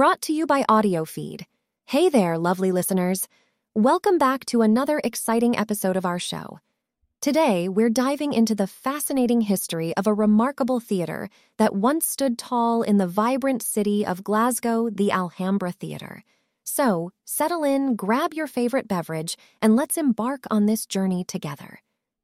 Brought to you by AudioFeed. Hey there, lovely listeners. Welcome back to another exciting episode of our show. Today, we're diving into the fascinating history of a remarkable theater that once stood tall in the vibrant city of Glasgow, the Alhambra Theater. So, settle in, grab your favorite beverage, and let's embark on this journey together.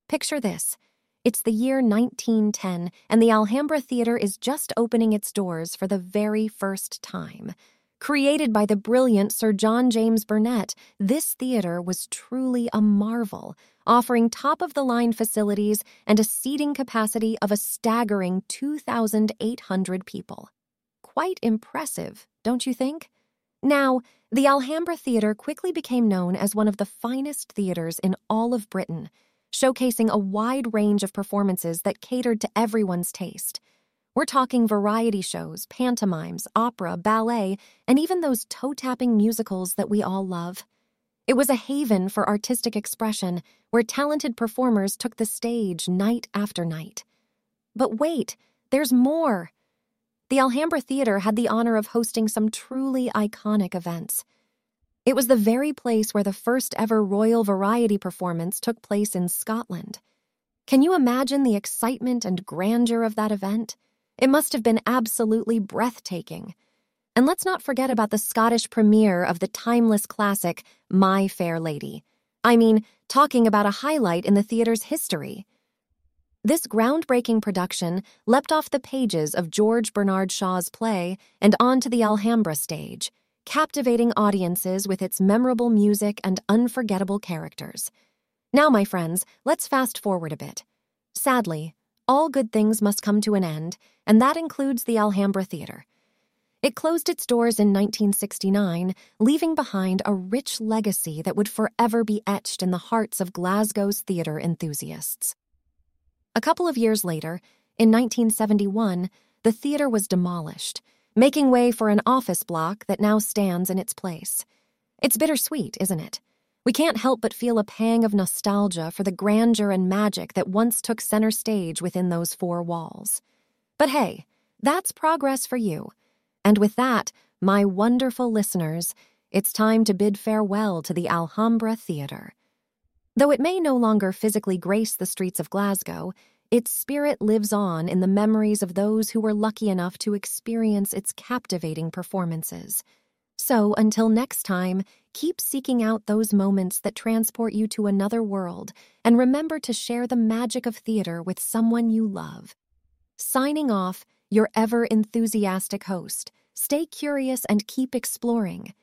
Picture this it's the year 1910, and the Alhambra Theater is just opening its doors for the very first time. Created by the brilliant Sir John James Burnet, this theater was truly a marvel, offering top of the line facilities and a seating capacity of a staggering 2,800 people. Quite impressive, don't you think? Now, the Alhambra Theater quickly became known as one of the finest theaters in all of Britain, showcasing a wide range of performances that catered to everyone's taste. We're talking variety shows, pantomimes, opera, ballet, and even those toe tapping musicals that we all love. It was a haven for artistic expression where talented performers took the stage night after night. But wait, there's more. The Alhambra Theater had the honor of hosting some truly iconic events. It was the very place where the first ever royal variety performance took place in Scotland. Can you imagine the excitement and grandeur of that event? It must have been absolutely breathtaking. And let's not forget about the Scottish premiere of the timeless classic, My Fair Lady. I mean, talking about a highlight in the theater's history. This groundbreaking production leapt off the pages of George Bernard Shaw's play and onto the Alhambra stage, captivating audiences with its memorable music and unforgettable characters. Now, my friends, let's fast forward a bit. Sadly, all good things must come to an end, and that includes the Alhambra Theater. It closed its doors in 1969, leaving behind a rich legacy that would forever be etched in the hearts of Glasgow's theater enthusiasts. A couple of years later, in 1971, the theater was demolished, making way for an office block that now stands in its place. It's bittersweet, isn't it? We can't help but feel a pang of nostalgia for the grandeur and magic that once took center stage within those four walls. But hey, that's progress for you. And with that, my wonderful listeners, it's time to bid farewell to the Alhambra Theatre. Though it may no longer physically grace the streets of Glasgow, its spirit lives on in the memories of those who were lucky enough to experience its captivating performances. So, until next time, keep seeking out those moments that transport you to another world, and remember to share the magic of theater with someone you love. Signing off, your ever enthusiastic host. Stay curious and keep exploring.